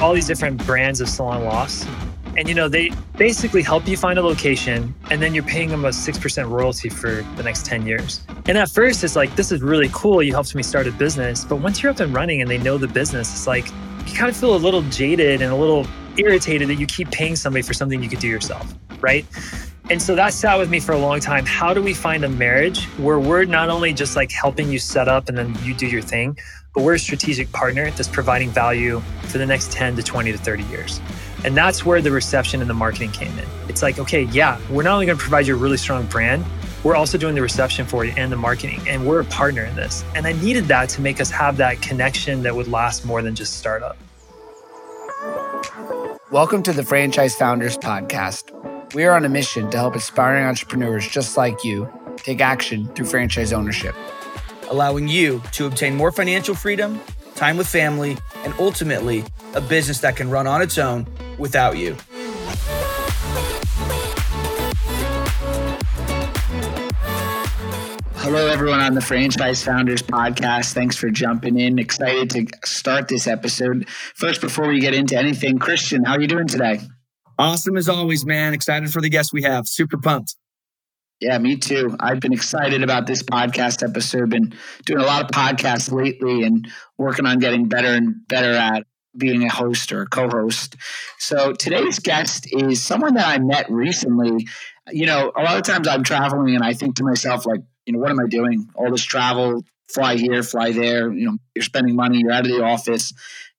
all these different brands of salon lofts. And you know, they basically help you find a location and then you're paying them a 6% royalty for the next 10 years. And at first it's like, this is really cool. You helped me start a business. But once you're up and running and they know the business, it's like you kind of feel a little jaded and a little irritated that you keep paying somebody for something you could do yourself, right? And so that sat with me for a long time. How do we find a marriage where we're not only just like helping you set up and then you do your thing, but we're a strategic partner that's providing value for the next 10 to 20 to 30 years. And that's where the reception and the marketing came in. It's like, okay, yeah, we're not only going to provide you a really strong brand, we're also doing the reception for you and the marketing. And we're a partner in this. And I needed that to make us have that connection that would last more than just startup. Welcome to the Franchise Founders Podcast. We are on a mission to help aspiring entrepreneurs just like you take action through franchise ownership allowing you to obtain more financial freedom, time with family, and ultimately a business that can run on its own without you. Hello, everyone on the Franchise Founders podcast. Thanks for jumping in. Excited to start this episode. First, before we get into anything, Christian, how are you doing today? Awesome as always, man. Excited for the guests we have. Super pumped. Yeah, me too. I've been excited about this podcast episode. Been doing a lot of podcasts lately and working on getting better and better at being a host or a co-host. So today's guest is someone that I met recently. You know, a lot of times I'm traveling and I think to myself, like, you know, what am I doing? All this travel, fly here, fly there. You know, you're spending money. You're out of the office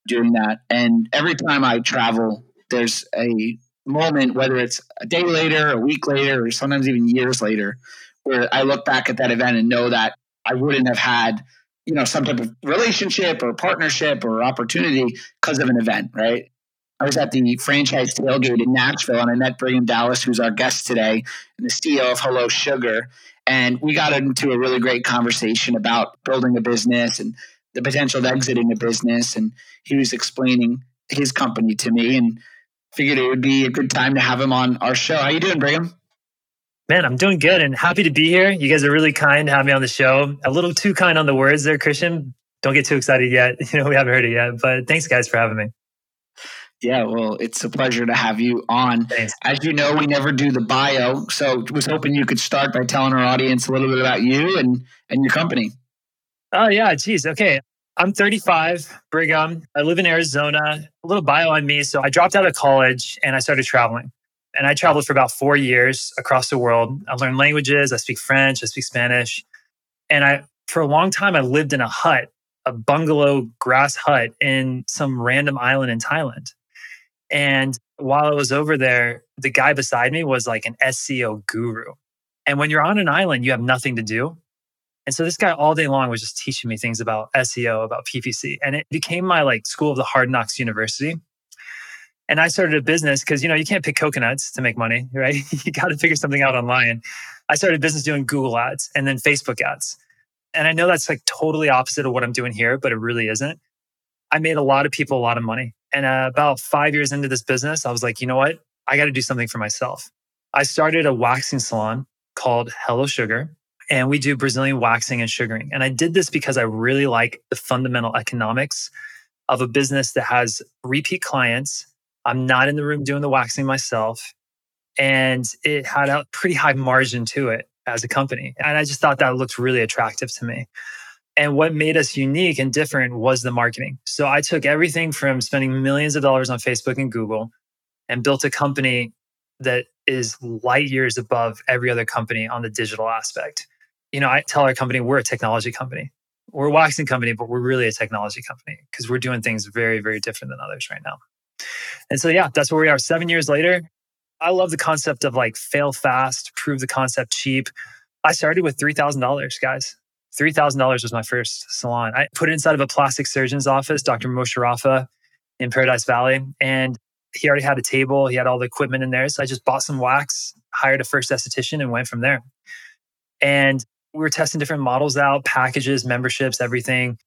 doing that. And every time I travel, there's a moment, whether it's a day later, a week later, or sometimes even years later, where I look back at that event and know that I wouldn't have had, you know, some type of relationship or partnership or opportunity because of an event, right? I was at the franchise tailgate in Nashville and I met Brigham Dallas, who's our guest today, and the CEO of Hello Sugar. And we got into a really great conversation about building a business and the potential of exiting a business. And he was explaining his company to me. And figured it would be a good time to have him on our show. How you doing, Brigham? Man, I'm doing good and happy to be here. You guys are really kind to have me on the show. A little too kind on the words there, Christian. Don't get too excited yet. You know, we haven't heard it yet, but thanks guys for having me. Yeah, well, it's a pleasure to have you on. Thanks. As you know, we never do the bio, so was hoping you could start by telling our audience a little bit about you and and your company. Oh yeah, geez. Okay, I'm 35, Brigham. I live in Arizona. A little bio on me. So I dropped out of college and I started traveling. And I traveled for about four years across the world. I learned languages. I speak French. I speak Spanish. And I, for a long time, I lived in a hut, a bungalow grass hut in some random island in Thailand. And while I was over there, the guy beside me was like an SEO guru. And when you're on an island, you have nothing to do. And so this guy all day long was just teaching me things about SEO, about PPC. And it became my like school of the hard knocks university. And I started a business because you know you can't pick coconuts to make money, right? you got to figure something out online. I started a business doing Google ads and then Facebook ads. And I know that's like totally opposite of what I'm doing here, but it really isn't. I made a lot of people a lot of money. And uh, about five years into this business, I was like, you know what? I got to do something for myself. I started a waxing salon called Hello Sugar and we do Brazilian waxing and sugaring. And I did this because I really like the fundamental economics of a business that has repeat clients. I'm not in the room doing the waxing myself. And it had a pretty high margin to it as a company. And I just thought that looked really attractive to me. And what made us unique and different was the marketing. So I took everything from spending millions of dollars on Facebook and Google and built a company that is light years above every other company on the digital aspect you know, I tell our company we're a technology company. We're a waxing company, but we're really a technology company because we're doing things very, very different than others right now. And so, yeah, that's where we are. Seven years later, I love the concept of like fail fast, prove the concept cheap. I started with $3,000, guys. $3,000 was my first salon. I put it inside of a plastic surgeon's office, Dr. Moshe Rafa in Paradise Valley. And he already had a table, he had all the equipment in there. So I just bought some wax, hired a first esthetician, and went from there. And we were testing different models out, packages, memberships, everything.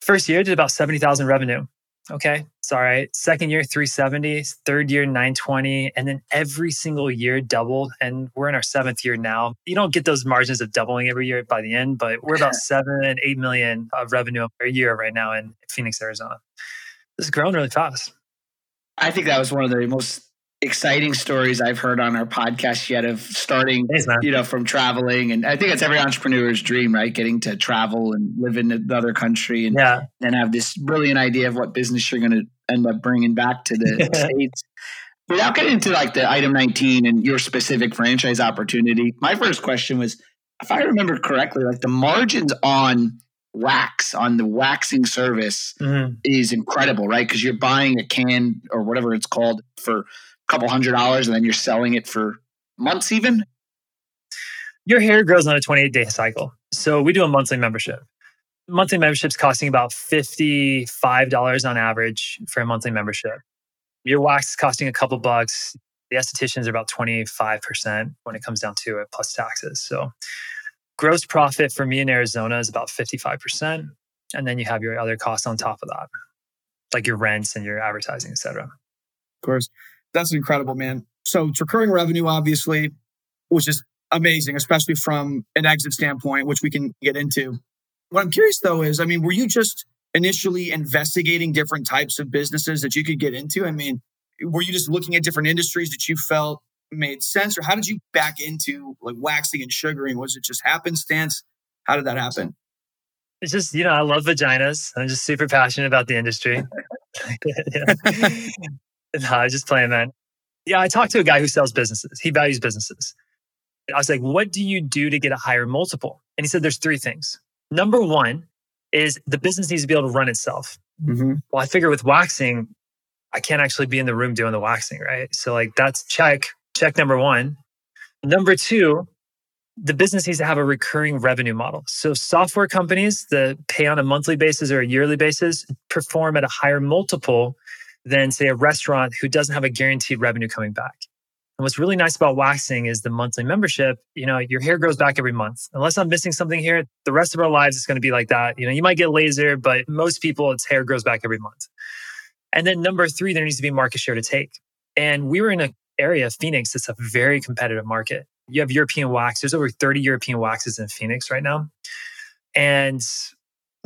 First year did about 70,000 revenue. Okay, it's all right. Second year, 370. Third year, 920. And then every single year doubled. And we're in our seventh year now. You don't get those margins of doubling every year by the end, but we're about seven, eight million of revenue a year right now in Phoenix, Arizona. This is growing really fast. I think that was one of the most exciting stories I've heard on our podcast yet of starting, Thanks, you know, from traveling. And I think it's every entrepreneur's dream, right? Getting to travel and live in another country and Yeah. then have this brilliant idea of what business you're going to end up bringing back to the States. Without getting into like the item 19 and your specific franchise opportunity, my first question was if I remember correctly, like the margins on wax, on the waxing service Mhm. is incredible, right? Because you're buying a can or whatever it's called for couple hundred dollars and then you're selling it for months even. Your hair grows on a 28 day cycle. So we do a monthly membership. Monthly membership's costing about $55 on average for a monthly membership. Your wax is costing a couple bucks. The estheticians are about 25% when it comes down to it, plus taxes. So gross profit for me in Arizona is about 55%. And then you have your other costs on top of that, like your rents and your advertising, et cetera. Of course. That's incredible, man. So it's recurring revenue, obviously, which is amazing, especially from an exit standpoint, which we can get into. What I'm curious though is, I mean, were you just initially investigating different types of businesses that you could get into? I mean, were you just looking at different industries that you felt made sense, or how did you back into like waxing and sugaring? Was it just happenstance? How did that happen? It's just, you know, I love vaginas. I'm just super passionate about the industry. yeah. No, I was just playing, man. Yeah, I talked to a guy who sells businesses. He values businesses. I was like, what do you do to get a higher multiple? And he said, there's three things. Number one is the business needs to be able to run itself. Mm-hmm. Well, I figure with waxing, I can't actually be in the room doing the waxing, right? So, like, that's check, check number one. Number two, the business needs to have a recurring revenue model. So, software companies that pay on a monthly basis or a yearly basis perform at a higher multiple than, say, a restaurant who doesn't have a guaranteed revenue coming back. And what's really nice about waxing is the monthly membership. You know, your hair grows back every month. Unless I'm missing something here, the rest of our lives is going to be like that. You know, you might get laser, but most people, its hair grows back every month. And then number three, there needs to be market share to take. And we were in an area Phoenix that's a very competitive market. You have European wax. There's over 30 European waxes in Phoenix right now. And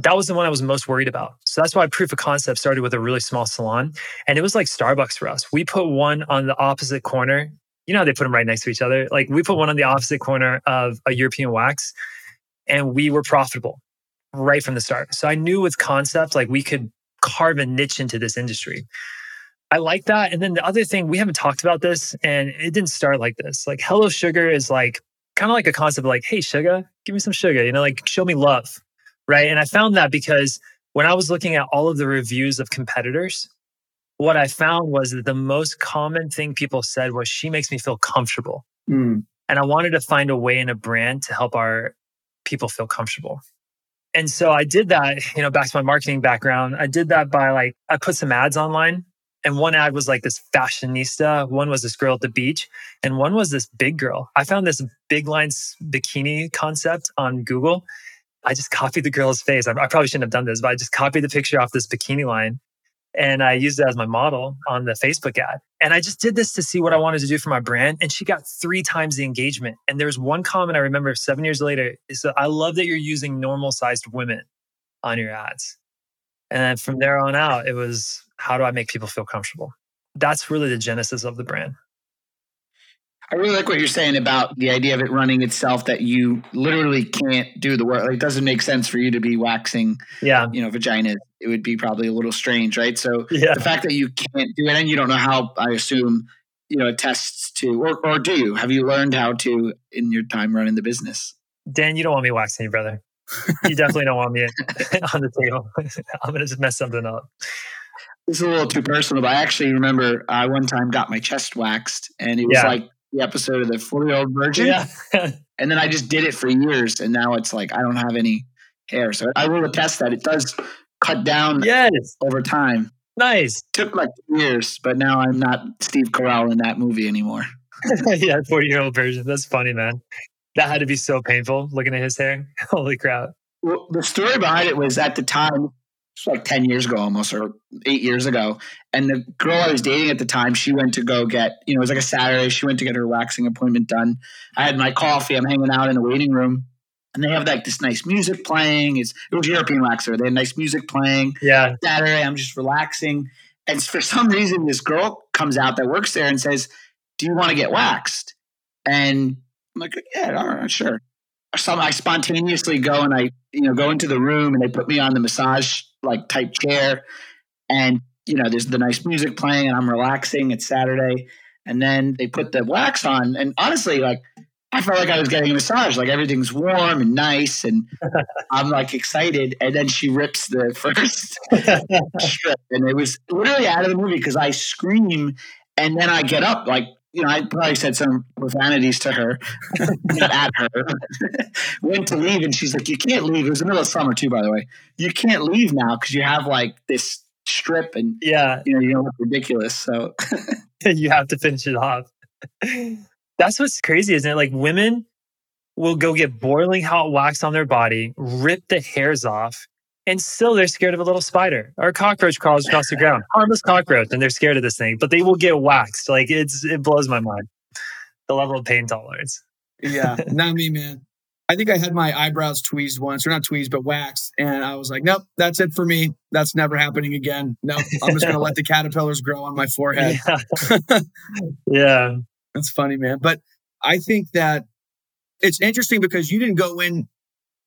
that was the one I was most worried about. So that's why proof of concept started with a really small salon. And it was like Starbucks for us. We put one on the opposite corner. You know how they put them right next to each other? Like we put one on the opposite corner of a European wax and we were profitable right from the start. So I knew with concept, like we could carve a niche into this industry. I like that. And then the other thing, we haven't talked about this and it didn't start like this. Like Hello Sugar is like kind of like a concept of like, hey, sugar, give me some sugar, you know, like show me love. Right. And I found that because when I was looking at all of the reviews of competitors, what I found was that the most common thing people said was, she makes me feel comfortable. Mm. And I wanted to find a way in a brand to help our people feel comfortable. And so I did that, you know, back to my marketing background. I did that by like, I put some ads online. And one ad was like this fashionista, one was this girl at the beach, and one was this big girl. I found this big lines bikini concept on Google. I just copied the girl's face. I, I probably shouldn't have done this, but I just copied the picture off this bikini line and I used it as my model on the Facebook ad. And I just did this to see what I wanted to do for my brand. And she got three times the engagement. And there was one comment I remember seven years later is that I love that you're using normal sized women on your ads. And then from there on out, it was how do I make people feel comfortable? That's really the genesis of the brand. I really like what you're saying about the idea of it running itself that you literally can't do the work. Like, it doesn't make sense for you to be waxing, Yeah. you know, vaginas. It would be probably a little strange, right? So Yeah. the fact that you can't do it and you don't know how, I assume, you know, attests to, or, or do you? Have you learned how to in your time running the business? Dan, you don't want me waxing brother. You definitely don't want me on the table. I'm going to just mess something up. This is a little too personal, but I actually remember I one time got my chest waxed and it was Yeah. like the episode of the 40 year old virgin. Yeah. And then I just did it for years, and now it's like I don't have any hair. So I will attest that it does cut down yes. over time. Nice. took like years, but now I'm not Steve Carell in that movie anymore. yeah, 40 year old version. That's funny, man. That had to be so painful looking at his hair. Holy crap. Well, the story behind it was at the time, like 10 years ago almost, or eight years ago. And the girl I was dating at the time, she went to go get, you know, it was like a Saturday. She went to get her waxing appointment done. I had my coffee. I'm hanging out in the waiting room. And they have like this nice music playing. It's, it was European waxer. They had nice music playing. Yeah. Saturday, I'm just relaxing. And for some reason, this girl comes out that works there and says, Do you want to get waxed? And I'm like, Yeah, all right, sure. So I spontaneously go and I, you know, go into the room and they put me on the massage like type chair. And, you know, there's the nice music playing and I'm relaxing. It's Saturday. And then they put the wax on. And honestly, like, I felt like I was getting a massage. Like everything's warm and nice, and I'm like excited. And then she rips the first strip, and it was literally out of the movie because I scream, and then I get up like you know, I probably said some profanities to her, not at her. Went to leave, and she's like, "You can't leave." It was the middle of summer too, by the way. You can't leave now because you have like this strip, and yeah, you know, you look ridiculous. So you have to finish it off. That's what's crazy, isn't it? Like women will go get boiling hot wax on their body, rip the hairs off, and still they're scared of a little spider or a cockroach crawls across the ground. Harmless cockroach, and they're scared of this thing, but they will get waxed. Like it's it blows my mind. The level of pain tolerance. Yeah, not me, man. I think I had my eyebrows tweezed once, or not tweezed, but waxed. And I was like, nope, that's it for me. That's never happening again. Nope, I'm just going to let the caterpillars grow on my forehead. Yeah. yeah. That's funny, man. But I think that it's interesting because you didn't go in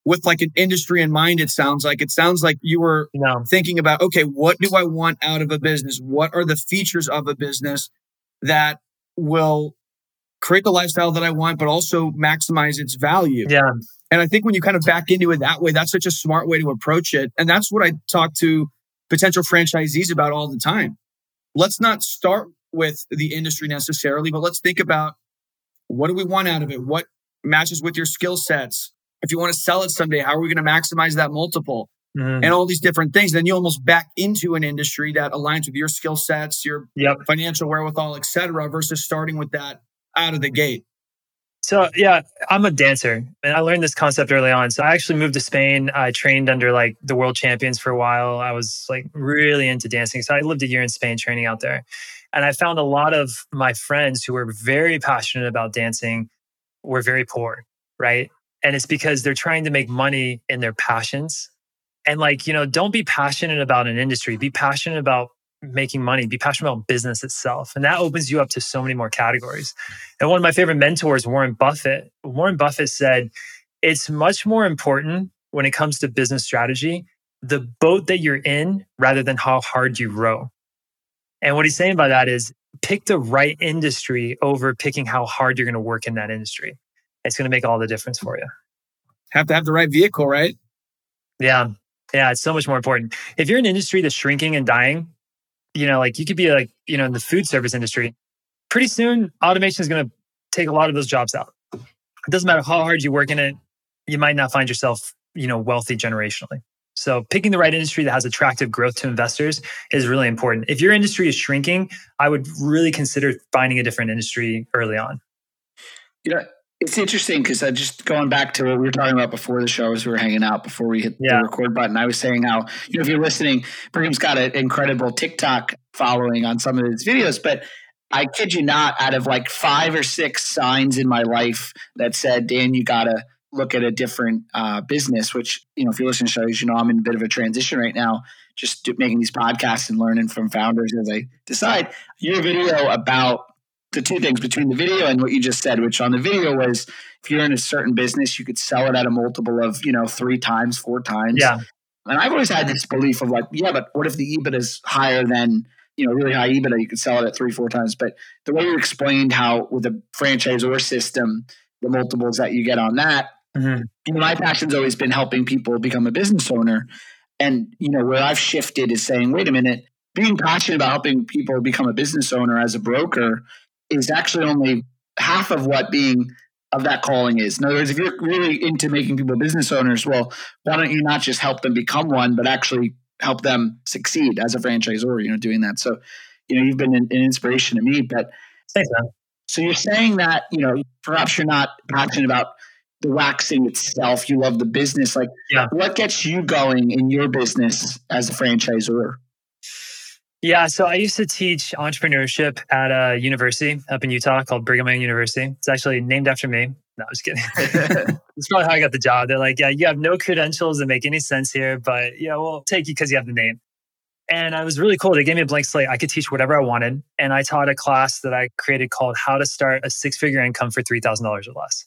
with like an industry in mind. It sounds like it sounds like you were no. thinking about, okay, what do I want out of a business? What are the features of a business that will create the lifestyle that I want, but also maximize its value? Yeah. And I think when you kind of back into it that way, that's such a smart way to approach it. And that's what I talk to potential franchisees about all the time. Let's not start with the industry necessarily, but let's think about what do we want out of it? What matches with your skill sets? If you want to sell it someday, how are we going to maximize that multiple? Mm-hmm. And all these different things. Then you almost back into an industry that aligns with your skill sets, your yep. financial wherewithal, et cetera, versus starting with that out of the gate. So yeah, I'm a dancer and I learned this concept early on. So I actually moved to Spain. I trained under like the world champions for a while. I was like really into dancing. So I lived a year in Spain training out there. And I found a lot of my friends who were very passionate about dancing were very poor, right? And it's because they're trying to make money in their passions. And like, you know, don't be passionate about an industry, be passionate about making money, be passionate about business itself. And that opens you up to so many more categories. And one of my favorite mentors, Warren Buffett, Warren Buffett said, it's much more important when it comes to business strategy, the boat that you're in rather than how hard you row. And what he's saying by that is pick the right industry over picking how hard you're going to work in that industry. It's going to make all the difference for you. Have to have the right vehicle, right? Yeah. Yeah. It's so much more important. If you're in an industry that's shrinking and dying, you know, like you could be like, you know, in the food service industry, pretty soon automation is going to take a lot of those jobs out. It doesn't matter how hard you work in it, you might not find yourself, you know, wealthy generationally. So picking the right industry that has attractive growth to investors is really important. If your industry is shrinking, I would really consider finding a different industry early on. You know, it's interesting because I just going back to what we were talking about before the show as we were hanging out before we hit yeah. the record button. I was saying how, you know, if you're listening, Brigham's got an incredible TikTok following on some of his videos, but I kid you not, out of like five or six signs in my life that said, Dan, you gotta look at a different uh, business, which, you know, if you listen to shows, you know, I'm in a bit of a transition right now, just making these podcasts and learning from founders as I decide. Your video about the two things between the video and what you just said, which on the video was if you're in a certain business, you could sell it at a multiple of, you know, three times, four times. Yeah. And I've always had this belief of like, yeah, but what if the EBIT is higher than, you know, really high EBITDA, you could sell it at three, four times. But the way you explained how with a franchisor system, the multiples that you get on that Mm-hmm. You know, my passion's always been helping people become a business owner. And, you know, where I've shifted is saying, wait a minute, being passionate about helping people become a business owner as a broker is actually only half of what being of that calling is. In other words, if you're really into making people business owners, well, why don't you not just help them become one, but actually help them succeed as a franchisor, you know, doing that. So, you know, you've been an, an inspiration to me, but Thanks, so you're saying that, you know, perhaps you're not passionate about the waxing itself. You love the business. Like, yeah. what gets you going in your business as a franchisor? Yeah, so I used to teach entrepreneurship at a university up in Utah called Brigham Young University. It's actually named after me. No, I was kidding. That's probably how I got the job. They're like, yeah, you have no credentials that make any sense here, but yeah, we'll take you because you have the name. And I was really cool. They gave me a blank slate. I could teach whatever I wanted. And I taught a class that I created called How to Start a Six Figure Income for $3,000 or Less.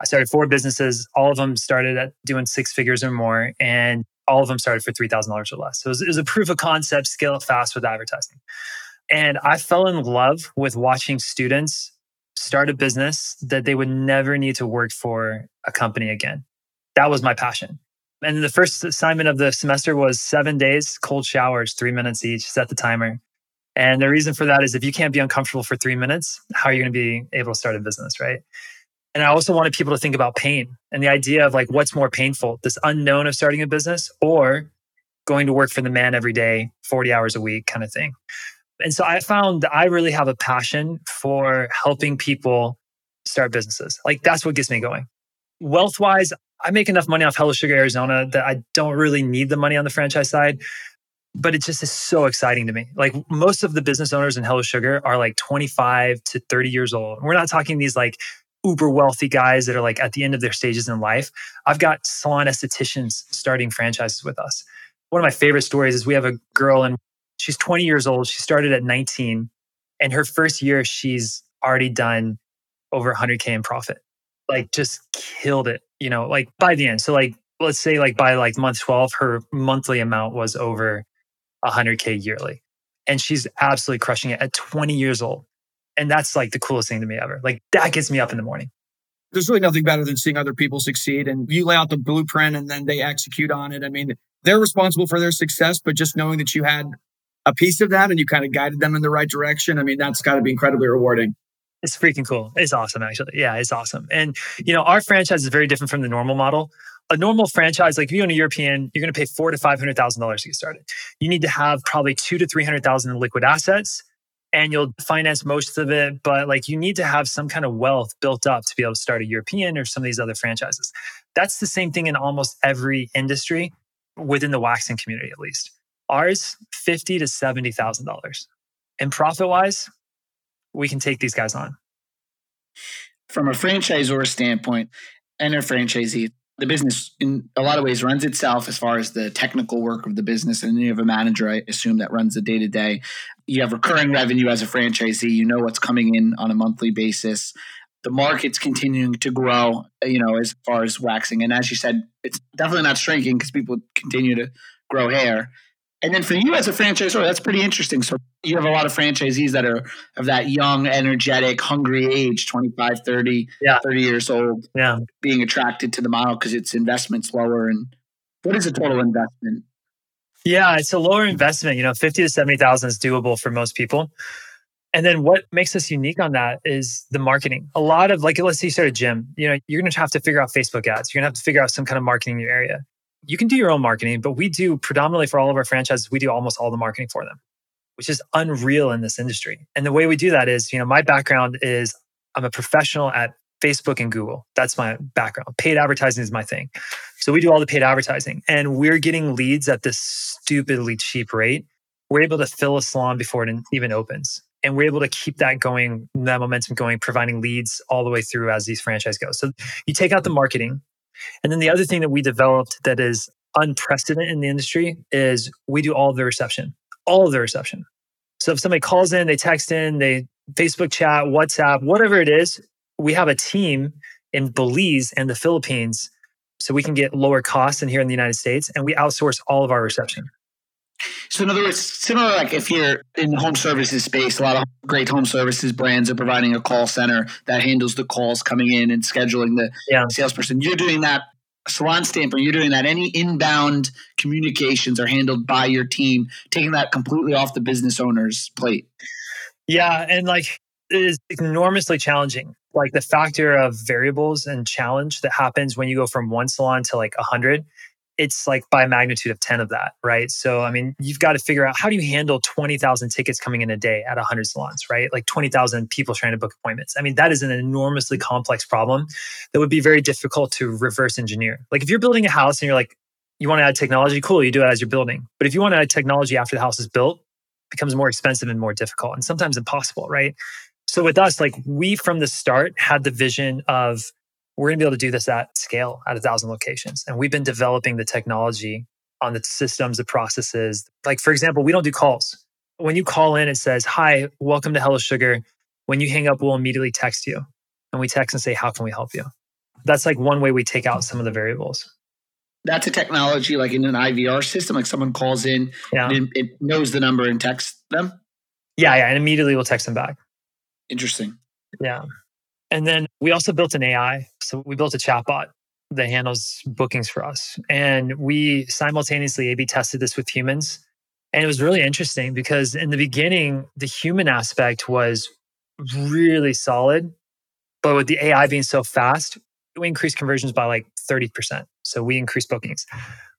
I started four businesses. All of them started at doing six figures or more. And all of them started for $3,000 or less. So it was, it was a proof of concept, scale it fast with advertising. And I fell in love with watching students start a business that they would never need to work for a company again. That was my passion. And the first assignment of the semester was seven days, cold showers, three minutes each, set the timer. And the reason for that is if you can't be uncomfortable for three minutes, how are you going to be able to start a business, right? And I also wanted people to think about pain and the idea of like what's more painful, this unknown of starting a business or going to work for the man every day, 40 hours a week kind of thing. And so I found that I really have a passion for helping people start businesses. Like that's what gets me going. Wealth wise, I make enough money off Hello Sugar Arizona that I don't really need the money on the franchise side. But it just is so exciting to me. Like most of the business owners in Hello Sugar are like 25 to 30 years old. We're not talking these like uber wealthy guys that are like at the end of their stages in life. I've got salon estheticians starting franchises with us. One of my favorite stories is we have a girl and she's 20 years old. She started at 19 and her first year she's already done over 100k in profit. Like just killed it, you know, like by the end. So like let's say like by like month 12 her monthly amount was over 100k yearly. And she's absolutely crushing it at 20 years old. And that's like the coolest thing to me ever. Like that gets me up in the morning. There's really nothing better than seeing other people succeed and you lay out the blueprint and then they execute on it. I mean, they're responsible for their success, but just knowing that you had a piece of that and you kind of guided them in the right direction, I mean, that's got to be incredibly rewarding. It's freaking cool. It's awesome, actually. Yeah, it's awesome. And, you know, our franchise is very different from the normal model. A normal franchise, like if you own a European, you're going to pay four to five hundred thousand dollars to get started. You need to have probably two to three hundred thousand in liquid assets and you'll finance most of it. But like you need to have some kind of wealth built up to be able to start a European or some of these other franchises. That's the same thing in almost every industry within the waxing community, at least. Ours, fifty to seventy thousand dollars. And profit wise, we can take these guys on. From a franchisor standpoint and a franchisee, the business in a lot of ways runs itself as far as the technical work of the business and you have a manager i assume that runs the day to day you have recurring revenue as a franchisee. You know what's coming in on a monthly basis. The market's continuing to grow you know as far as waxing. And as you said it's definitely not shrinking because people continue to grow hair and then for you as a franchisor, that's pretty interesting. So you have a lot of franchisees that are of that young, energetic, hungry age, 25, 30, yeah. 30 years old, yeah. being attracted to the model because its investment's lower. And what is the total investment? Yeah, it's a lower investment. You know, 50 to 70,000 is doable for most people. And then what makes us unique on that is the marketing. A lot of like, let's say you start a gym, you know, you're going to have to figure out Facebook ads. You're going to have to figure out some kind of marketing in your area you can do your own marketing, but we do predominantly for all of our franchises, we do almost all the marketing for them, which is unreal in this industry. And the way we do that is, you know, my background is I'm a professional at Facebook and Google. That's my background. Paid advertising is my thing. So we do all the paid advertising and we're getting leads at this stupidly cheap rate. We're able to fill a salon before it even opens. And we're able to keep that going, that momentum going, providing leads all the way through as these franchise go. So you take out the marketing, and then the other thing that we developed that is unprecedented in the industry is we do all of the reception, all of the reception. So if somebody calls in, they text in, they Facebook chat, WhatsApp, whatever it is, we have a team in Belize and the Philippines so we can get lower costs than here in the United States and we outsource all of our reception. So, in other words, similar like if you're in the home services space, a lot of great home services brands are providing a call center that handles the calls coming in and scheduling the yeah. salesperson. You're doing that salon standpoint, you're doing that. Any inbound communications are handled by your team, taking that completely off the business owner's plate. Yeah. And like it is enormously challenging. Like the factor of variables and challenge that happens when you go from one salon to like a hundred it's like by magnitude of 10 of that, right? So, I mean, you've got to figure out how do you handle 20,000 tickets coming in a day at 100 salons, right? Like 20,000 people trying to book appointments. I mean, that is an enormously complex problem that would be very difficult to reverse engineer. Like if you're building a house and you're like, you want to add technology, cool, you do it as you're building. But if you want to add technology after the house is built, becomes more expensive and more difficult and sometimes impossible, right? So with us, like we from the start had the vision of we're going to be able to do this at scale at a thousand locations. And we've been developing the technology on the systems, the processes. Like, for example, we don't do calls. When you call in, it says, Hi, welcome to Hello Sugar. When you hang up, we'll immediately text you. And we text and say, How can we help you? That's like one way we take out some of the variables. That's a technology like in an IVR system, like someone calls in, Yeah. and it, it knows the number and texts them. Yeah. Yeah. And immediately we'll text them back. Interesting. Yeah. And then we also built an AI. So we built a chatbot that handles bookings for us. And we simultaneously A B tested this with humans. And it was really interesting because in the beginning, the human aspect was really solid. But with the AI being so fast, we increased conversions by like 30%. So we increased bookings.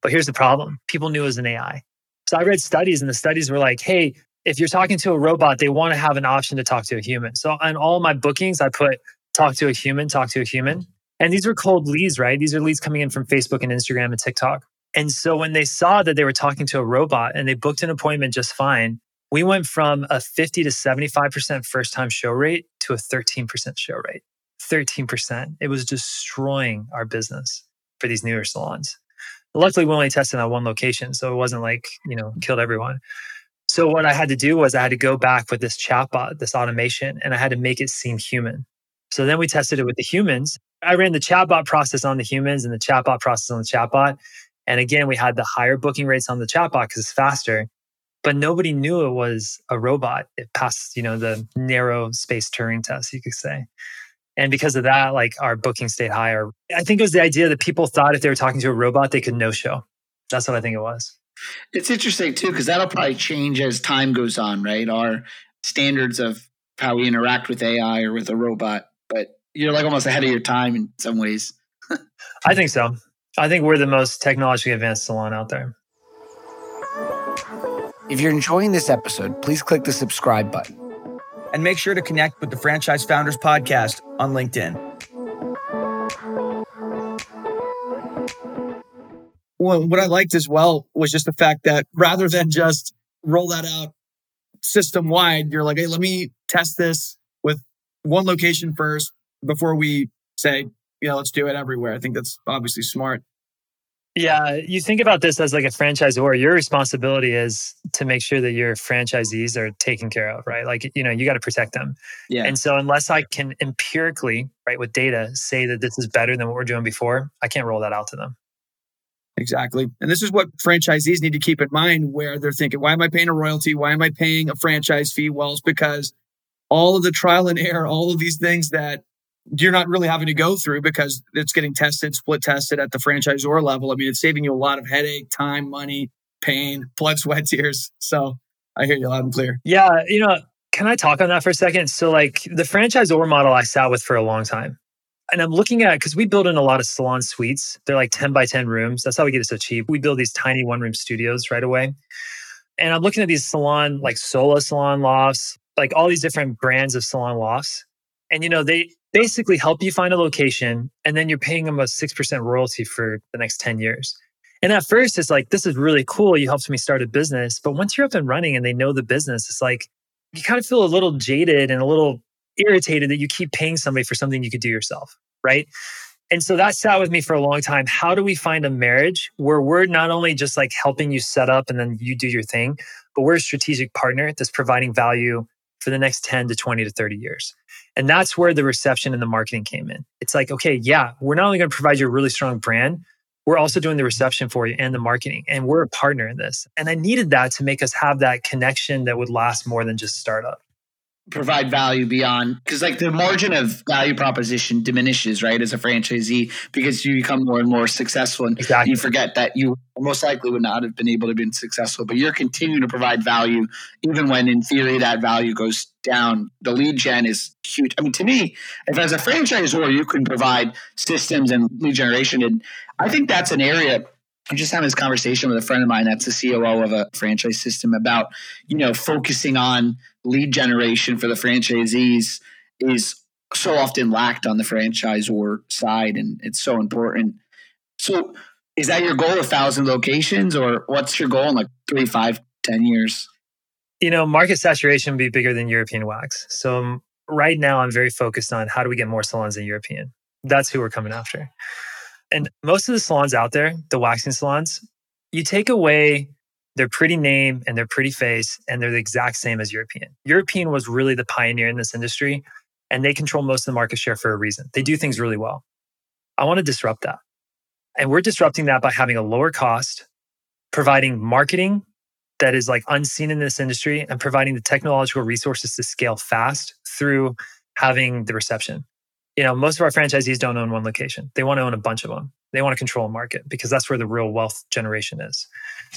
But here's the problem people knew it was an AI. So I read studies, and the studies were like, hey, if you're talking to a robot, they want to have an option to talk to a human. So on all my bookings, I put talk to a human, talk to a human. And these were cold leads, right? These are leads coming in from Facebook and Instagram and TikTok. And so when they saw that they were talking to a robot and they booked an appointment just fine, we went from a 50 to 75% first time show rate to a 13% show rate. 13%. It was destroying our business for these newer salons. Luckily, we only tested on one location. So it wasn't like, you know, killed everyone. So what I had to do was I had to go back with this chatbot, this automation, and I had to make it seem human. So then we tested it with the humans. I ran the chatbot process on the humans and the chatbot process on the chatbot. And again, we had the higher booking rates on the chatbot because it's faster, but nobody knew it was a robot. It passed, you know, the narrow space Turing test, you could say. And because of that, like our booking stayed higher. I think it was the idea that people thought if they were talking to a robot, they could no show. That's what I think it was. It's interesting too, because that'll probably change as time goes on, right? Our standards of how we interact with AI or with a robot. But you're like almost ahead of your time in some ways. I think so. I think we're the most technologically advanced salon out there. If you're enjoying this episode, please click the subscribe button. And make sure to connect with the Franchise Founders Podcast on LinkedIn. Well, what I liked as well was just the fact that rather than just roll that out system wide, you're like, hey, let me test this with one location first before we say, you know, let's do it everywhere. I think that's obviously smart. Yeah, you think about this as like a franchisor. Your responsibility is to make sure that your franchisees are taken care of, right? Like, you know, you got to protect them. Yeah. And so, unless I can empirically, right, with data, say that this is better than what we're doing before, I can't roll that out to them. Exactly. And this is what franchisees need to keep in mind where they're thinking, why am I paying a royalty? Why am I paying a franchise fee? Well, it's because all of the trial and error, all of these things that you're not really having to go through because it's getting tested, split tested at the franchisor level. I mean, it's saving you a lot of headache, time, money, pain, blood, sweat, tears. So I hear you loud and clear. Yeah, you know, can I talk on that for a second? So, like the franchisor model, I sat with for a long time. And I'm looking at because we build in a lot of salon suites. They're like 10 by 10 rooms. That's how we get it so cheap. We build these tiny one room studios right away. And I'm looking at these salon, like Sola salon lofts, like all these different brands of salon lofts. And, you know, they basically help you find a location and then you're paying them a 6% royalty for the next 10 years. And at first, it's like, this is really cool. You helped me start a business. But once you're up and running and they know the business, it's like you kind of feel a little jaded and a little irritated that you keep paying somebody for something you could do yourself. Right. And so that sat with me for a long time. How do we find a marriage where we're not only just like helping you set up and then you do your thing, but we're a strategic partner that's providing value for the next 10 to 20 to 30 years? And that's where the reception and the marketing came in. It's like, okay, yeah, we're not only going to provide you a really strong brand, we're also doing the reception for you and the marketing. And we're a partner in this. And I needed that to make us have that connection that would last more than just startup. Provide value beyond because like the margin of value proposition diminishes right as a franchisee because you become more and more successful and Exactly. you forget that you most likely would not have been able to be successful but you're continuing to provide value even when in theory that value goes down the lead gen is huge i mean to me if as a franchisor you can provide systems and lead generation and i think that's an area I'm just having this conversation with a friend of mine that's the COO of a franchise system about, you know, focusing on lead generation for the franchisees is so often lacked on the franchisor side and it's so important. So is that your goal, a thousand locations, or what's your goal in like three, five, ten years? You know, market saturation would be bigger than European wax. So um, right now, I'm very focused on how do we get more salons than European. That's who we're coming after. And most of the salons out there, the waxing salons, You take away their pretty name and their pretty face, and they're the exact same as European. European was really the pioneer in this industry, and they control most of the market share for a reason. They do things really well. I want to disrupt that. And we're disrupting that by having a lower cost, providing marketing that is like unseen in this industry, and providing the technological resources to scale fast through having the reception. You know, most of our franchisees don't own one location. They want to own a bunch of them. They want to control a market because that's where the real wealth generation is.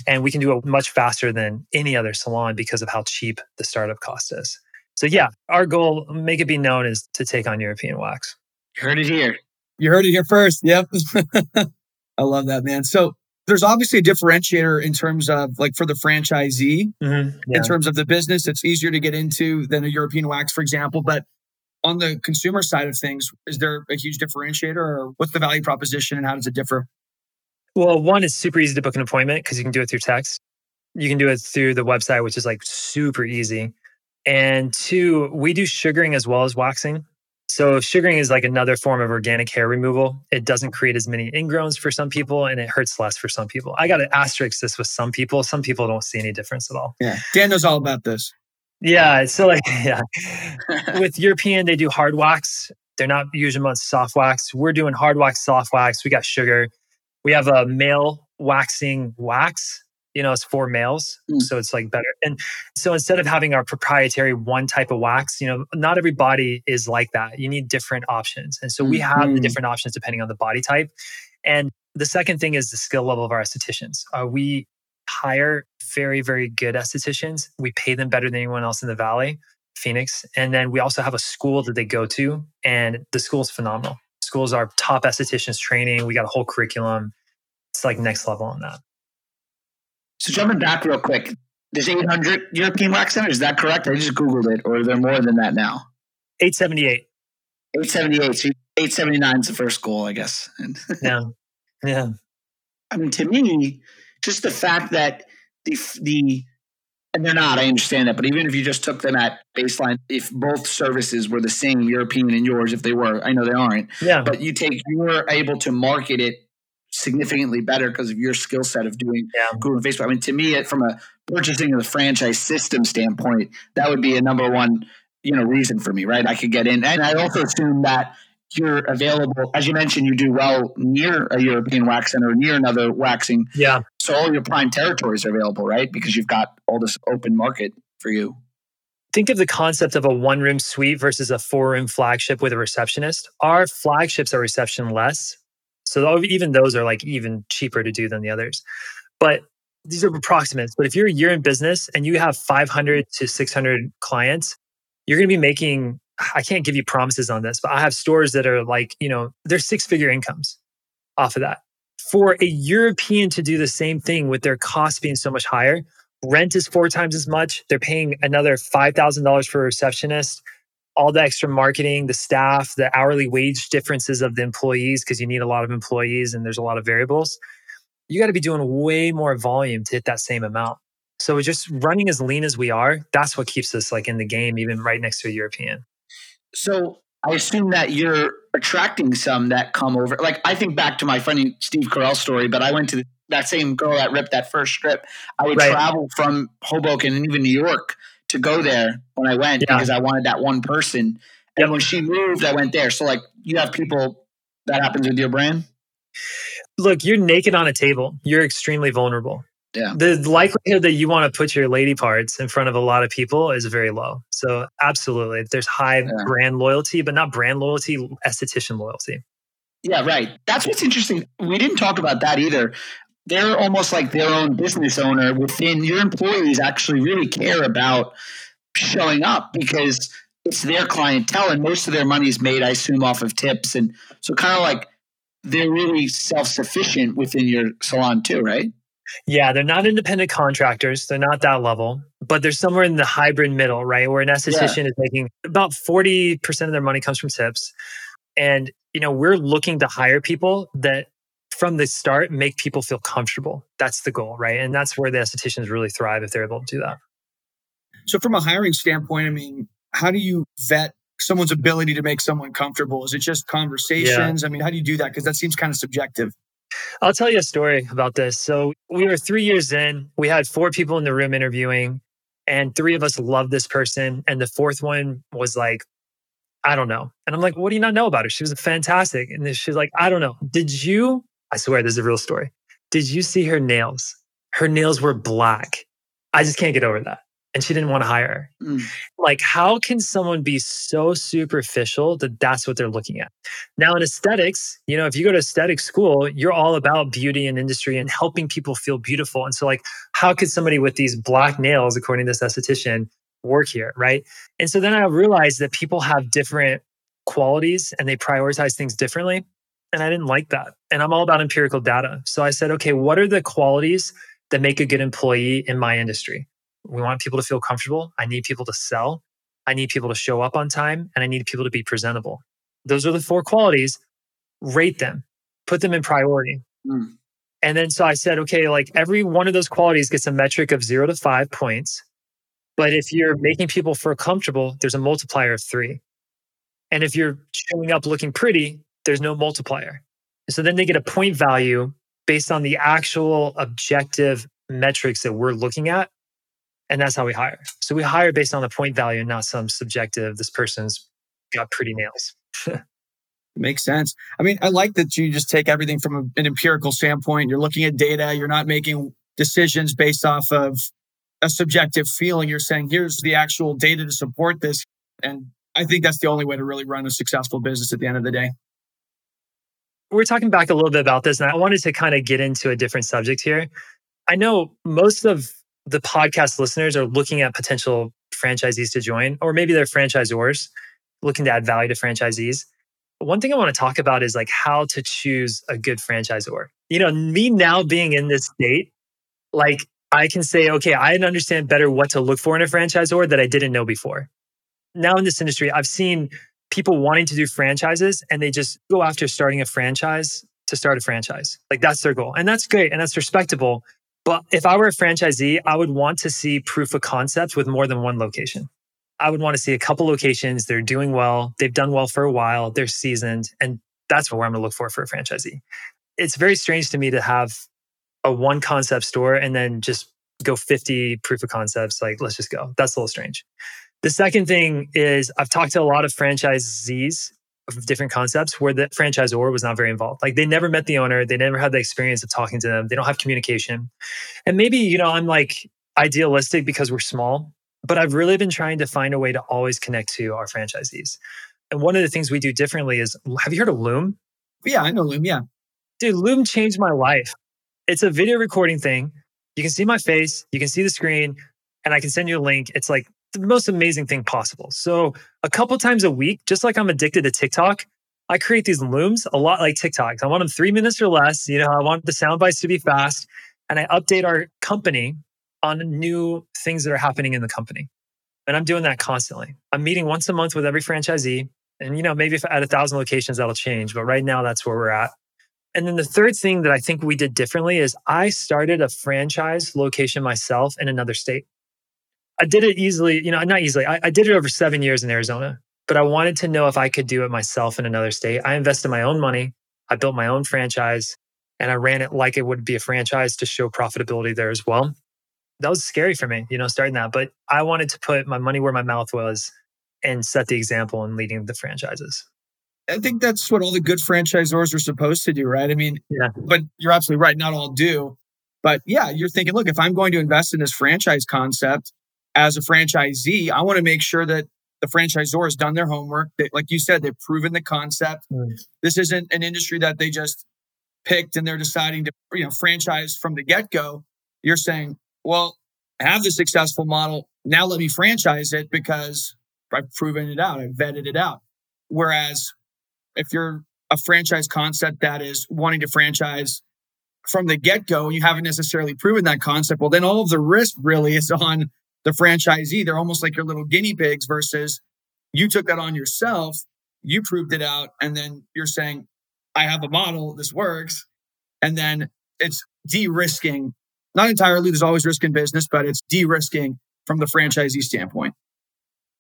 And we can do it much faster than any other salon because of how cheap the startup cost is. So yeah, our goal, make it be known, is to take on European wax. You heard it here. You heard it here first. Yep. I love that, man. So there's obviously a differentiator in terms of like for the franchisee, mm-hmm. yeah. in terms of the business, it's easier to get into than a European wax, for example. But on the consumer side of things, is there a huge differentiator or what's the value proposition and how does it differ? Well, one is super easy to book an appointment because you can do it through text. You can do it through the website, which is like super easy. And two, we do sugaring as well as waxing. So sugaring is like another form of organic hair removal. It doesn't create as many ingrowns for some people and it hurts less for some people. I got to asterisk this with some people. Some people don't see any difference at all. Yeah. Dan knows all about this. Yeah. So like, yeah. with European, they do hard wax. They're not usually much soft wax. We're doing hard wax, soft wax. We got sugar. We have a male waxing wax you know, it's for males. Mm. So it's like better. And so instead of having our proprietary one type of wax, you know, not every body is like that. You need different options. And so we have mm-hmm. the different options depending on the body type. And the second thing is the skill level of our estheticians. Uh, we hire very, very good estheticians. We pay them better than anyone else in the Valley, Phoenix. And then we also have a school that they go to, and the school is phenomenal. Schools are top estheticians training. We got a whole curriculum. It's like next level on that. So jumping back real quick, there's 800 European wax centers. Is that correct? I just Googled it, or are there more than that now? 878. 878. So 879 is the first goal, I guess. yeah. Yeah. I mean, to me, just the fact that the, the, and they're not, I understand that, but even if you just took them at baseline, if both services were the same, European and yours, if they were, I know they aren't. Yeah. But you take, you were able to market it significantly better because of your skill set of doing yeah. Google and Facebook. I mean, to me, it, from a purchasing of the franchise system standpoint, that would be a number one, you know, reason for me, right? I could get in, and I also assume that you're available, as you mentioned, you do well near a European wax center, near another waxing. Yeah. So all your prime territories are available, right? Because you've got all this open market for you. Think of the concept of a one room suite versus a four room flagship with a receptionist. Our flagships are reception less so even those are like even cheaper to do than the others. But these are approximates. But if you're a year in business and you have 500 to 600 clients, you're going to be making, I can't give you promises on this, but I have stores that are like, you know, they're six figure incomes off of that. For a European to do the same thing with their costs being so much higher, rent is four times as much. They're paying another $5,000 for a receptionist all the extra marketing, the staff, the hourly wage differences of the employees, because you need a lot of employees and there's a lot of variables, you got to be doing way more volume to hit that same amount. So just running as lean as we are, that's what keeps us like in the game, even right next to a European. So I assume that you're attracting some that come over. Like I think back to my funny Steve Carell story, but I went to that same girl that ripped that first strip. I would right. travel from Hoboken and even New York to go there when I went yeah. because I wanted that one person. And yep. when she moved, I went there. So like you have people that happens with your brand. Look, you're naked on a table. You're extremely vulnerable. Yeah. The likelihood that you want to put your lady parts in front of a lot of people is very low. So absolutely, there's high yeah. brand loyalty, but not brand loyalty, esthetician loyalty. Yeah, right. That's what's interesting. We didn't talk about that either they're almost like their own business owner within your employees actually really care about showing up because it's their clientele and most of their money is made i assume off of tips and so kind of like they're really self-sufficient within your salon too right yeah they're not independent contractors they're not that level but they're somewhere in the hybrid middle right where an esthetician yeah. is making about 40% of their money comes from tips and you know we're looking to hire people that from the start make people feel comfortable. That's the goal, right? And that's where the estheticians really thrive if they're able to do that. So, from a hiring standpoint, I mean, how do you vet someone's ability to make someone comfortable? Is it just conversations? Yeah. I mean, how do you do that? Because that seems kind of subjective. I'll tell you a story about this. So we were three years in. We had four people in the room interviewing, and three of us loved this person. And the fourth one was like, I don't know. And I'm like, what do you not know about her? She was fantastic. And she's like, I don't know. Did you? I swear this is a real story. Did you see her nails? Her nails were black. I just can't get over that and she didn't want to hire her. Mm. Like, how can someone be so superficial that that's what they're looking at? Now, in aesthetics, you know, if you go to aesthetic school, you're all about beauty and industry and helping people feel beautiful. And so, like, how could somebody with these black nails, according to this esthetician, work here? Right. And so then I realized that people have different qualities and they prioritize things differently. And I didn't like that. And I'm all about empirical data. So I said, okay, what are the qualities that make a good employee in my industry? We want people to feel comfortable. I need people to sell. I need people to show up on time and I need people to be presentable. Those are the four qualities. Rate them, put them in priority. Mm. And then so I said, okay, like every one of those qualities gets a metric of zero to five points. But if you're making people feel comfortable, there's a multiplier of three. And if you're showing up looking pretty, there's no multiplier. And so then they get a point value based on the actual objective metrics that we're looking at and that's how we hire. So we hire based on the point value, and not some subjective, this person's got pretty nails. Makes sense. I mean, I like that you just take everything from an empirical standpoint. You're looking at data. You're not making decisions based off of a subjective feeling. You're saying, here's the actual data to support this. And I think that's the only way to really run a successful business at the end of the day. We're talking back a little bit about this, and I wanted to kind of get into a different subject here. I know most of the podcast listeners are looking at potential franchisees to join, or maybe they're franchisors looking to add value to franchisees. one thing I want to talk about is like how to choose a good franchisor. You know, me now being in this state, like I can say, okay, I understand better what to look for in a franchisor that I didn't know before. Now in this industry, I've seen people wanting to do franchises and they just go after starting a franchise to start a franchise. Like that's their goal. And that's great and that's respectable. But if I were a franchisee, I would want to see proof of concept with more than one location. I would want to see a couple locations. They're doing well. They've done well for a while. They're seasoned. And that's where I'm going to look for for a franchisee. It's very strange to me to have a one concept store and then just go 50 proof of concepts. Like, let's just go. That's a little strange. The second thing is I've talked to a lot of franchisees of different concepts where the franchisor was not very involved. Like they never met the owner, they never had the experience of talking to them, they don't have communication. And maybe, you know, I'm like idealistic because we're small, but I've really been trying to find a way to always connect to our franchisees. And one of the things we do differently is have you heard of Loom? Yeah, I know Loom. Yeah. Dude, Loom changed my life. It's a video recording thing. You can see my face, you can see the screen, and I can send you a link. It's like the most amazing thing possible. So a couple times a week, just like I'm addicted to TikTok, I create these looms a lot like TikToks. I want them three minutes or less. You know, I want the sound bites to be fast. And I update our company on new things that are happening in the company. And I'm doing that constantly. I'm meeting once a month with every franchisee. And, you know, maybe if I at a thousand locations, that'll change. But right now, that's where we're at. And then the third thing that I think we did differently is I started a franchise location myself in another state. I did it easily, you know, not easily. I, I did it over seven years in Arizona, but I wanted to know if I could do it myself in another state. I invested my own money. I built my own franchise and I ran it like it would be a franchise to show profitability there as well. That was scary for me, you know, starting that. But I wanted to put my money where my mouth was and set the example in leading the franchises. I think that's what all the good franchisors are supposed to do, right? I mean, yeah. but you're absolutely right. Not all do. But yeah, you're thinking, look, if I'm going to invest in this franchise concept, as a franchisee, I want to make sure that the franchisor has done their homework. They, like you said, they've proven the concept. Mm. This isn't an industry that they just picked and they're deciding to, you know, franchise from the get go. You're saying, well, I have the successful model. Now let me franchise it because I've proven it out. I've vetted it out. Whereas if you're a franchise concept that is wanting to franchise from the get go and you haven't necessarily proven that concept, well, then all of the risk really is on the franchisee. They're almost like your little guinea pigs versus you took that on yourself, you proved it out, and then you're saying, I have a model, this works. And then it's de risking, not entirely, there's always risk in business, but it's de risking from the franchisee standpoint.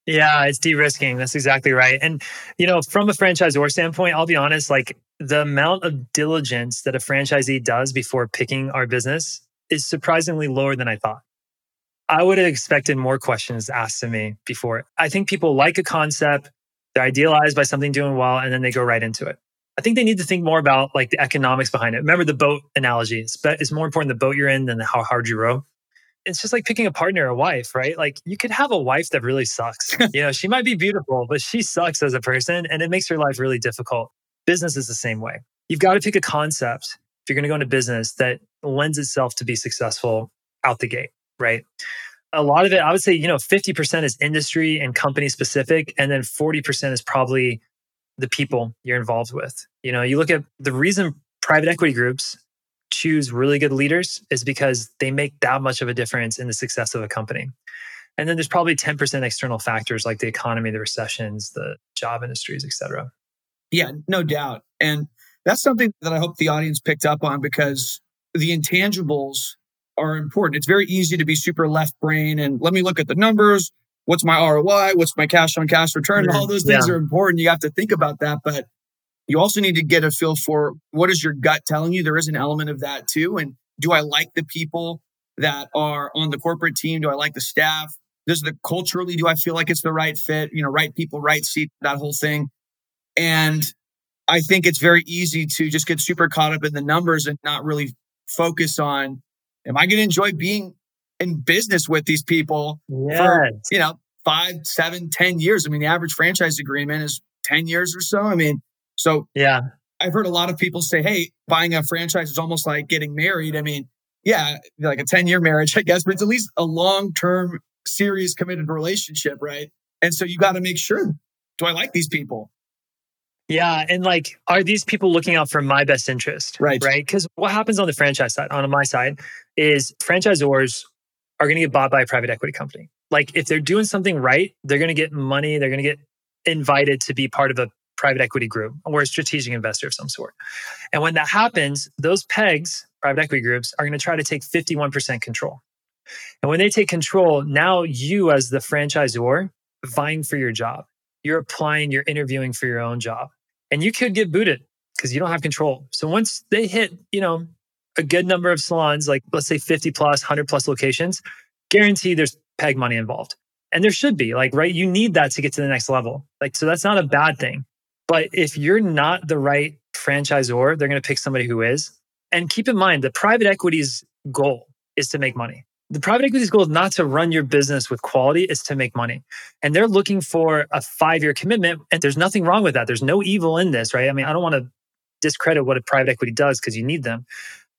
Yeah, it's de-risking. That's exactly right. And you know, from a franchisor standpoint, I'll be honest, like the amount of diligence that a franchisee does before picking our business is surprisingly lower than I thought. I would have expected more questions asked to me before. I think people like a concept, they're idealized by something doing well, and then they go right into it. I think they need to think more about like the economics behind it. Remember the boat analogy. It's, it's more important the boat you're in than how hard you row it's just like picking a partner, a wife, right? Like you could have a wife that really sucks. you know, she might be beautiful, but she sucks as a person and it makes her life really difficult. Business is the same way. You've got to pick a concept if you're going to go into business that lends itself to be successful out the gate, right? A lot of it, I would say, you know, 50% is industry and company specific, and then 40% is probably the people you're involved with. You know, you look at the reason private equity groups choose really good leaders is because they make that much of a difference in the success of a company. And then there's probably 10% external factors like the economy, the recessions, the job industries, et cetera. Yeah, no doubt. And that's something that I hope the audience picked up on because the intangibles are important. It's very easy to be super left brain and let me look at the numbers. What's my ROI? What's my cash on cash return? All those things yeah. are important. You have to think about that. But you also need to get a feel for what is your gut telling you. There is an element of that too. And do I like the people that are on the corporate team? Do I like the staff? Does the culturally, do I feel like it's the right fit? You know, right people, right seat, that whole thing. And I think it's very easy to just get super caught up in the numbers and not really focus on, am I going to enjoy being in business with these people yes. for, you know, five, seven, ten years? I mean, the average franchise agreement is 10 years or so. I mean, so yeah, I've heard a lot of people say, "Hey, buying a franchise is almost like getting married." I mean, yeah, like a ten year marriage, I guess, but it's at least a long term, serious, committed relationship, right? And so you got to make sure: Do I like these people? Yeah, and like, are these people looking out for my best interest? Right, right. Because what happens on the franchise side, on my side, is franchisors are going to get bought by a private equity company. Like, if they're doing something right, they're going to get money. They're going to get invited to be part of a private equity group or a strategic investor of some sort. And when that happens, those pegs, private equity groups, are going to try to take 51% control. And when they take control, now you, as the franchisor, vying for your job, you're applying, you're interviewing for your own job. And you could get booted because you don't have control. So once they hit, you know, a good number of salons, like let's say 50 plus, 100 plus locations, guarantee there's peg money involved. And there should be, like, right? You need that to get to the next level. Like, so that's not a bad thing. But if you're not the right franchisor, they're going to pick somebody who is. And keep in mind, the private equity's goal is to make money. The private equity's goal is not to run your business with quality, it's to make money. And they're looking for a five year commitment. And there's nothing wrong with that. There's no evil in this, right? I mean, I don't want to discredit what a private equity does because you need them.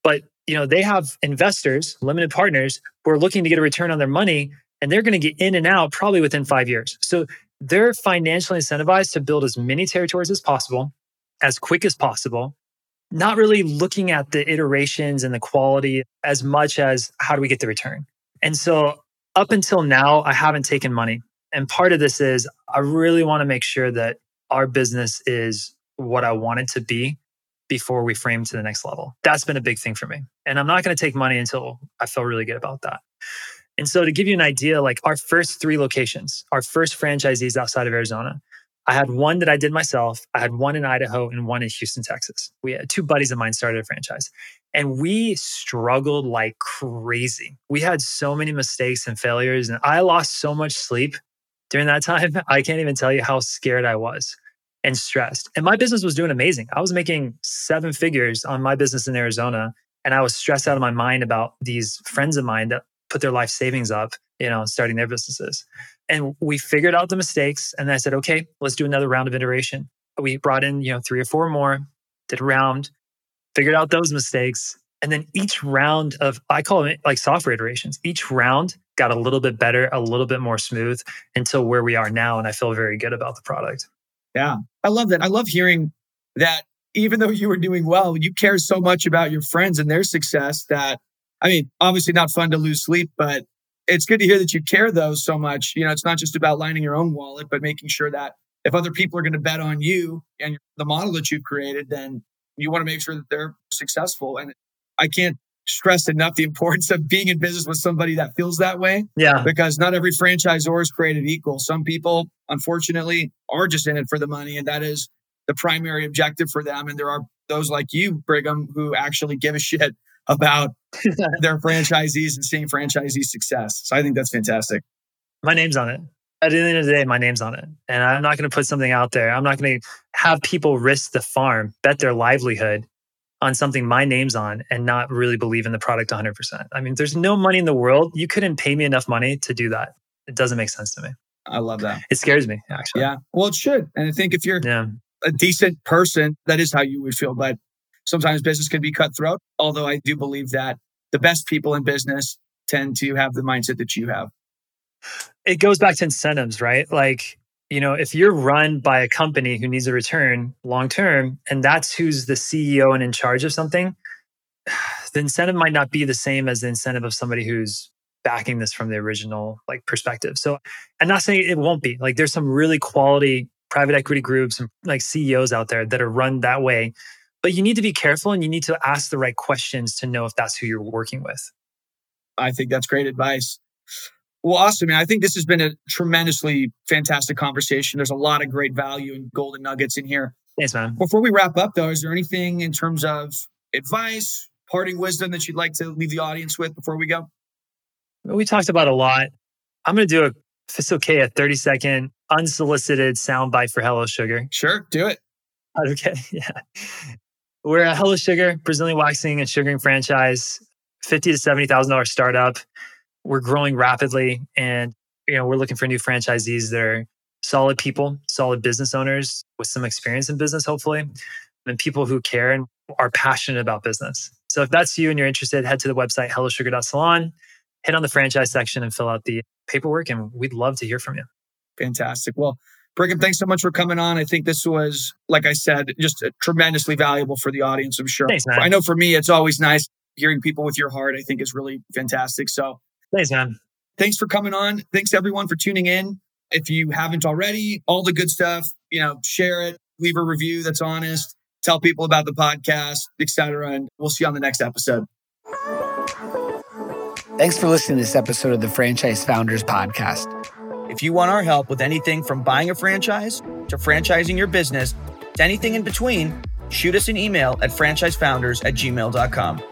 But you know, they have investors, limited partners who are looking to get a return on their money and they're going to get in and out probably within five years. So they're financially incentivized to build as many territories as possible, as quick as possible, not really looking at the iterations and the quality as much as how do we get the return. And so up until now, I haven't taken money. And part of this is I really want to make sure that our business is what I want it to be before we frame to the next level. That's been a big thing for me. And I'm not going to take money until I feel really good about that. And so to give you an idea, like our first three locations, our first franchisees outside of Arizona, I had one that I did myself. I had one in Idaho and one in Houston, Texas. We had two buddies of mine started a franchise and we struggled like crazy. We had so many mistakes and failures and I lost so much sleep during that time. I can't even tell you how scared I was and stressed. And my business was doing amazing. I was making seven figures on my business in Arizona and I was stressed out of my mind about these friends of mine that put their life savings up, you know, starting their businesses. And we figured out the mistakes. And I said, okay, let's do another round of iteration. We brought in, you know, three or four more, did a round, figured out those mistakes. And then each round of, I call it like software iterations, each round got a little bit better, a little bit more smooth until where we are now. And I feel very good about the product. Yeah. I love that. I love hearing that even though you were doing well, you care so much about your friends and their success that I mean, obviously not fun to lose sleep, but it's good to hear that you care though so much. You know, it's not just about lining your own wallet, but making sure that if other people are going to bet on you and the model that you've created, then you want to make sure that they're successful. And I can't stress enough the importance of being in business with somebody that feels that way. Yeah. Because not every franchisor is created equal. Some people, unfortunately, are just in it for the money, and that is the primary objective for them. And there are those like you, Brigham, who actually give a shit about their franchisees and seeing franchisee success. So I think that's fantastic. My name's on it. At the end of the day, my name's on it. And I'm not going to put something out there. I'm not going to have people risk the farm, bet their livelihood on something my name's on and not really believe in the product 100%. I mean, there's no money in the world. You couldn't pay me enough money to do that. It doesn't make sense to me. I love that. It scares me, actually. Yeah. Well, it should. And I think if you're Yeah. a decent person, that is how you would feel. But sometimes business can be cutthroat. Although I do believe that the best people in business tend to have the mindset that you have. It goes back to incentives, right? Like, you know, if you're run by a company who needs a return long term, and that's who's the CEO and in charge of something, the incentive might not be the same as the incentive of somebody who's backing this from the original like perspective. So I'm not saying it won't be. Like there's some really quality private equity groups and like CEOs out there that are run that way. But you need to be careful and you need to ask the right questions to know if that's who you're working with. I think that's great advice. Well, awesome. Man. I think this has been a tremendously fantastic conversation. There's a lot of great value and golden nuggets in here. Thanks, man. Before we wrap up, though, is there anything in terms of advice, parting wisdom that you'd like to leave the audience with before we go? We talked about a lot. I'm going to do a, if it's okay, a 30 second unsolicited soundbite for Hello Sugar. Sure, do it. Okay. Yeah. We're a Hello Sugar, Brazilian waxing and sugaring franchise, fifty to seventy thousand dollars startup. We're growing rapidly, and you know we're looking for new franchisees that are solid people, solid business owners with some experience in business, hopefully, and people who care and are passionate about business. So if that's you and you're interested, head to the website hellosugar.salon, hit on the franchise section, and fill out the paperwork, and we'd love to hear from you. Fantastic. Well, Brigham, thanks so much for coming on. I think this was, like I said, just uh, tremendously valuable for the audience, I'm sure. Thanks, man. I know for me, it's always nice hearing people with your heart, I think is really fantastic. So Thanks, man. thanks for coming on. Thanks everyone for tuning in. If you haven't already, all the good stuff, you know, share it, leave a review that's honest, tell people about the podcast, etc. And we'll see you on the next episode. Thanks for listening to this episode of the Franchise Founders Podcast. If you want our help with anything from buying a franchise to franchising your business to anything in between, shoot us an email at franchisefounders at gmail.com.